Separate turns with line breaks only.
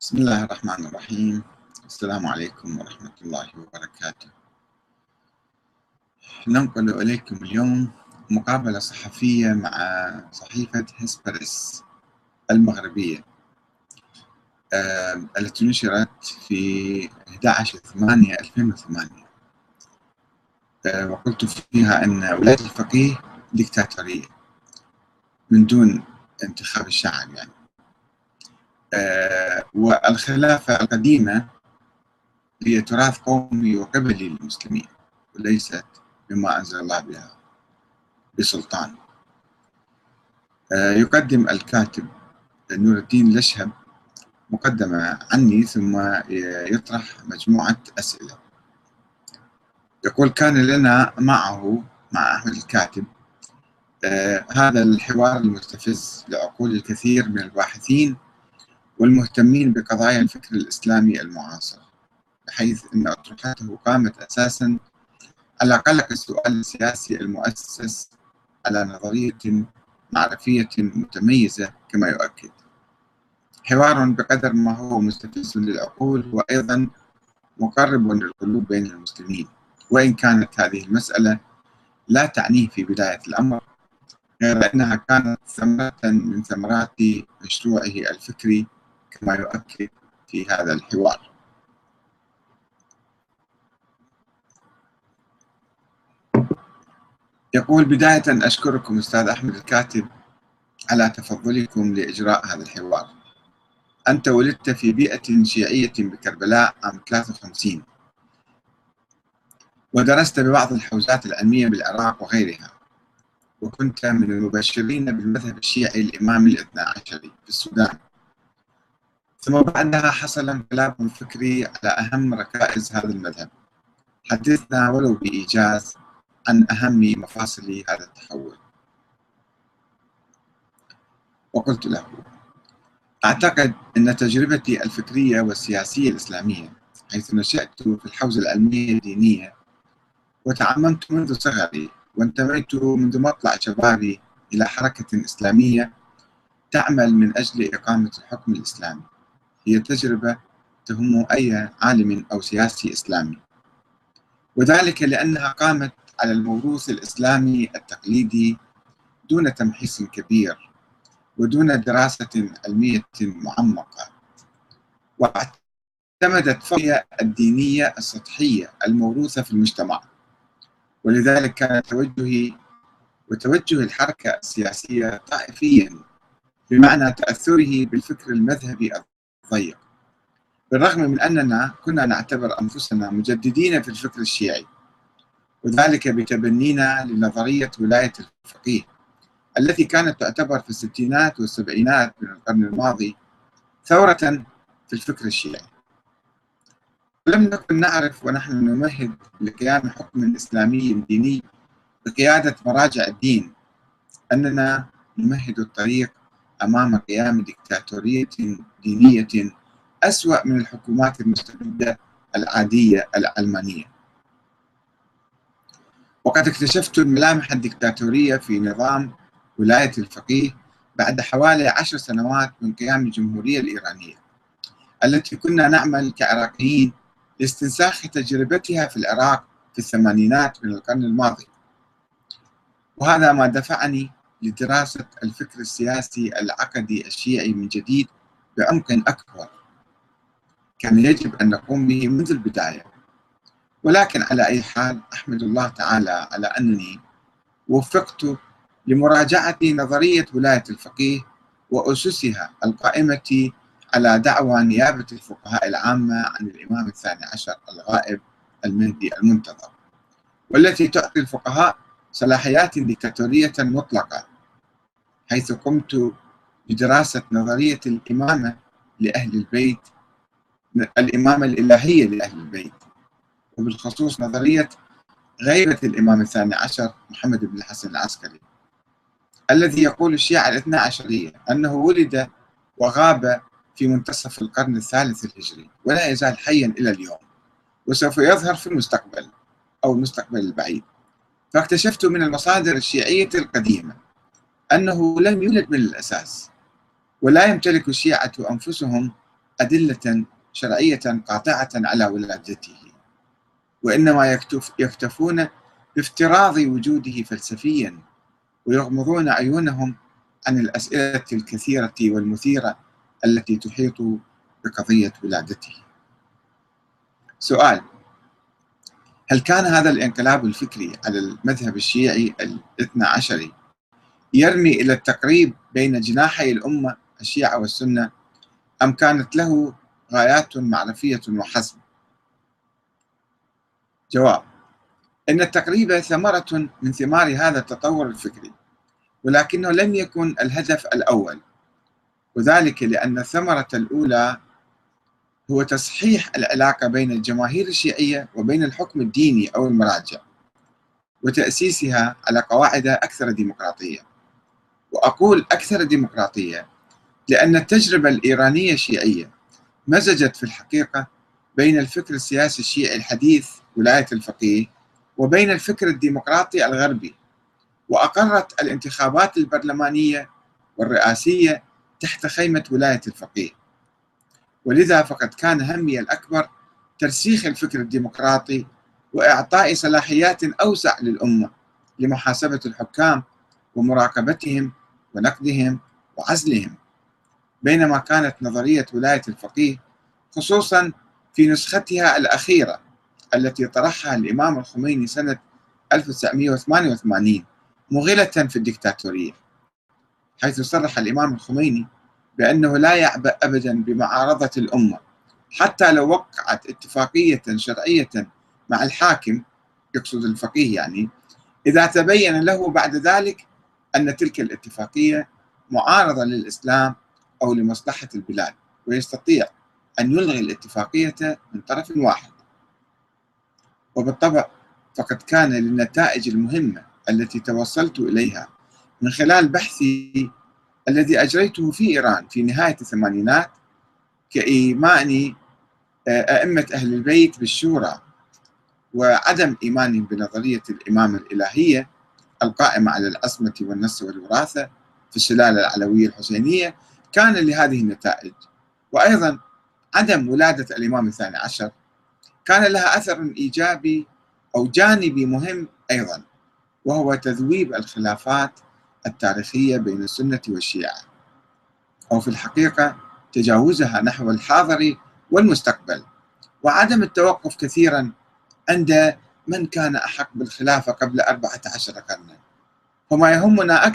بسم الله الرحمن الرحيم. السلام عليكم ورحمة الله وبركاته. ننقل إليكم اليوم مقابلة صحفية مع صحيفة هسبرس المغربية. آه، التي نشرت في 11/8/2008 آه، وقلت فيها أن ولاية الفقيه ديكتاتورية من دون انتخاب الشعب يعني. والخلافة القديمة هي تراث قومي وقبلي للمسلمين وليست بما أنزل الله بها بسلطان. آه، يقدم الكاتب نور الدين الأشهب مقدمة عني ثم يطرح مجموعة أسئلة. يقول كان لنا معه مع أحمد الكاتب آه هذا الحوار المستفز لعقول الكثير من الباحثين والمهتمين بقضايا الفكر الإسلامي المعاصر بحيث أن أطروحته قامت أساسا على قلق السؤال السياسي المؤسس على نظرية معرفية متميزة كما يؤكد. حوار بقدر ما هو مستفز للعقول هو أيضا مقرب للقلوب بين المسلمين. وإن كانت هذه المسألة لا تعنيه في بداية الأمر غير أنها كانت ثمرة من ثمرات مشروعه الفكري كما يؤكد في هذا الحوار. يقول بداية أشكركم أستاذ أحمد الكاتب على تفضلكم لإجراء هذا الحوار. أنت ولدت في بيئة شيعية بكربلاء عام 53 ودرست ببعض الحوزات العلمية بالعراق وغيرها. وكنت من المبشرين بالمذهب الشيعي الإمامي الاثنى عشري في السودان. ثم بعدها حصل انقلاب فكري على أهم ركائز هذا المذهب. حدثنا ولو بإيجاز عن أهم مفاصل هذا التحول. وقلت له أعتقد أن تجربتي الفكرية والسياسية الإسلامية حيث نشأت في الحوزة العلمية الدينية وتعممت منذ صغري وانتميت منذ مطلع شبابي إلى حركة إسلامية تعمل من أجل إقامة الحكم الإسلامي. هي تجربة تهم أي عالم أو سياسي إسلامي. وذلك لأنها قامت على الموروث الإسلامي التقليدي دون تمحيص كبير ودون دراسة علمية معمقة. واعتمدت فهي الدينية السطحية الموروثة في المجتمع. ولذلك كان توجهي وتوجه الحركة السياسية طائفيا بمعنى تأثره بالفكر المذهبي الضيق بالرغم من أننا كنا نعتبر أنفسنا مجددين في الفكر الشيعي وذلك بتبنينا لنظرية ولاية الفقيه التي كانت تعتبر في الستينات والسبعينات من القرن الماضي ثورة في الفكر الشيعي. لم نكن نعرف ونحن نمهد لقيام حكم إسلامي ديني بقيادة مراجع الدين أننا نمهد الطريق أمام قيام ديكتاتورية دينية أسوأ من الحكومات المستبدة العادية العلمانية وقد اكتشفت الملامح الدكتاتورية في نظام ولاية الفقيه بعد حوالي عشر سنوات من قيام الجمهورية الإيرانية التي كنا نعمل كعراقيين لاستنساخ تجربتها في العراق في الثمانينات من القرن الماضي. وهذا ما دفعني لدراسة الفكر السياسي العقدي الشيعي من جديد بعمق أكبر كان يجب أن نقوم به منذ البداية. ولكن على أي حال أحمد الله تعالى على أنني وفقت لمراجعة نظرية ولاية الفقيه وأسسها القائمة على دعوى نيابة الفقهاء العامة عن الإمام الثاني عشر الغائب المهدي المنتظر والتي تعطي الفقهاء صلاحيات ديكتاتورية مطلقة. حيث قمت بدراسة نظرية الإمامة لأهل البيت الإمامة الإلهية لأهل البيت وبالخصوص نظرية غيبة الإمام الثاني عشر محمد بن الحسن العسكري الذي يقول الشيعة الاثنى عشرية أنه ولد وغاب في منتصف القرن الثالث الهجري ولا يزال حيا إلى اليوم وسوف يظهر في المستقبل أو المستقبل البعيد فاكتشفت من المصادر الشيعية القديمة أنه لم يولد من الأساس ولا يمتلك الشيعة أنفسهم أدلة شرعية قاطعة على ولادته وإنما يكتف يكتفون بافتراض وجوده فلسفيا ويغمضون عيونهم عن الأسئلة الكثيرة والمثيرة التي تحيط بقضية ولادته. سؤال هل كان هذا الانقلاب الفكري على المذهب الشيعي الاثنى عشري يرمي إلى التقريب بين جناحي الأمة الشيعة والسنة أم كانت له غايات معرفية وحسب؟ جواب إن التقريب ثمرة من ثمار هذا التطور الفكري ولكنه لم يكن الهدف الأول وذلك لأن الثمرة الأولى هو تصحيح العلاقة بين الجماهير الشيعية وبين الحكم الديني أو المراجع وتأسيسها على قواعد أكثر ديمقراطية. وأقول أكثر ديمقراطية لأن التجربة الإيرانية الشيعية مزجت في الحقيقة بين الفكر السياسي الشيعي الحديث ولاية الفقيه وبين الفكر الديمقراطي الغربي وأقرت الانتخابات البرلمانية والرئاسية تحت خيمة ولاية الفقيه. ولذا فقد كان همي الأكبر ترسيخ الفكر الديمقراطي وإعطاء صلاحيات أوسع للأمة لمحاسبة الحكام ومراقبتهم ونقدهم وعزلهم. بينما كانت نظرية ولاية الفقيه خصوصا في نسختها الأخيرة التي طرحها الإمام الخميني سنة 1988 مغلة في الدكتاتورية حيث صرح الإمام الخميني بأنه لا يعبأ أبدا بمعارضة الأمة حتى لو وقعت اتفاقية شرعية مع الحاكم يقصد الفقيه يعني إذا تبين له بعد ذلك أن تلك الاتفاقية معارضة للإسلام أو لمصلحة البلاد ويستطيع أن يلغي الاتفاقية من طرف واحد. وبالطبع فقد كان للنتائج المهمة التي توصلت إليها من خلال بحثي الذي أجريته في إيران في نهاية الثمانينات كإيمان أئمة أهل البيت بالشورى وعدم إيمانهم بنظرية الإمامة الإلهية القائمة على العصمة والنص والوراثة في السلالة العلوية الحسينية كان لهذه النتائج. وأيضا عدم ولادة الإمام الثاني عشر كان لها أثر إيجابي أو جانبي مهم أيضا وهو تذويب الخلافات التاريخية بين السنة والشيعة. أو في الحقيقة تجاوزها نحو الحاضر والمستقبل. وعدم التوقف كثيرا عند من كان أحق بالخلافة قبل 14 قرنا؟ فما يهمنا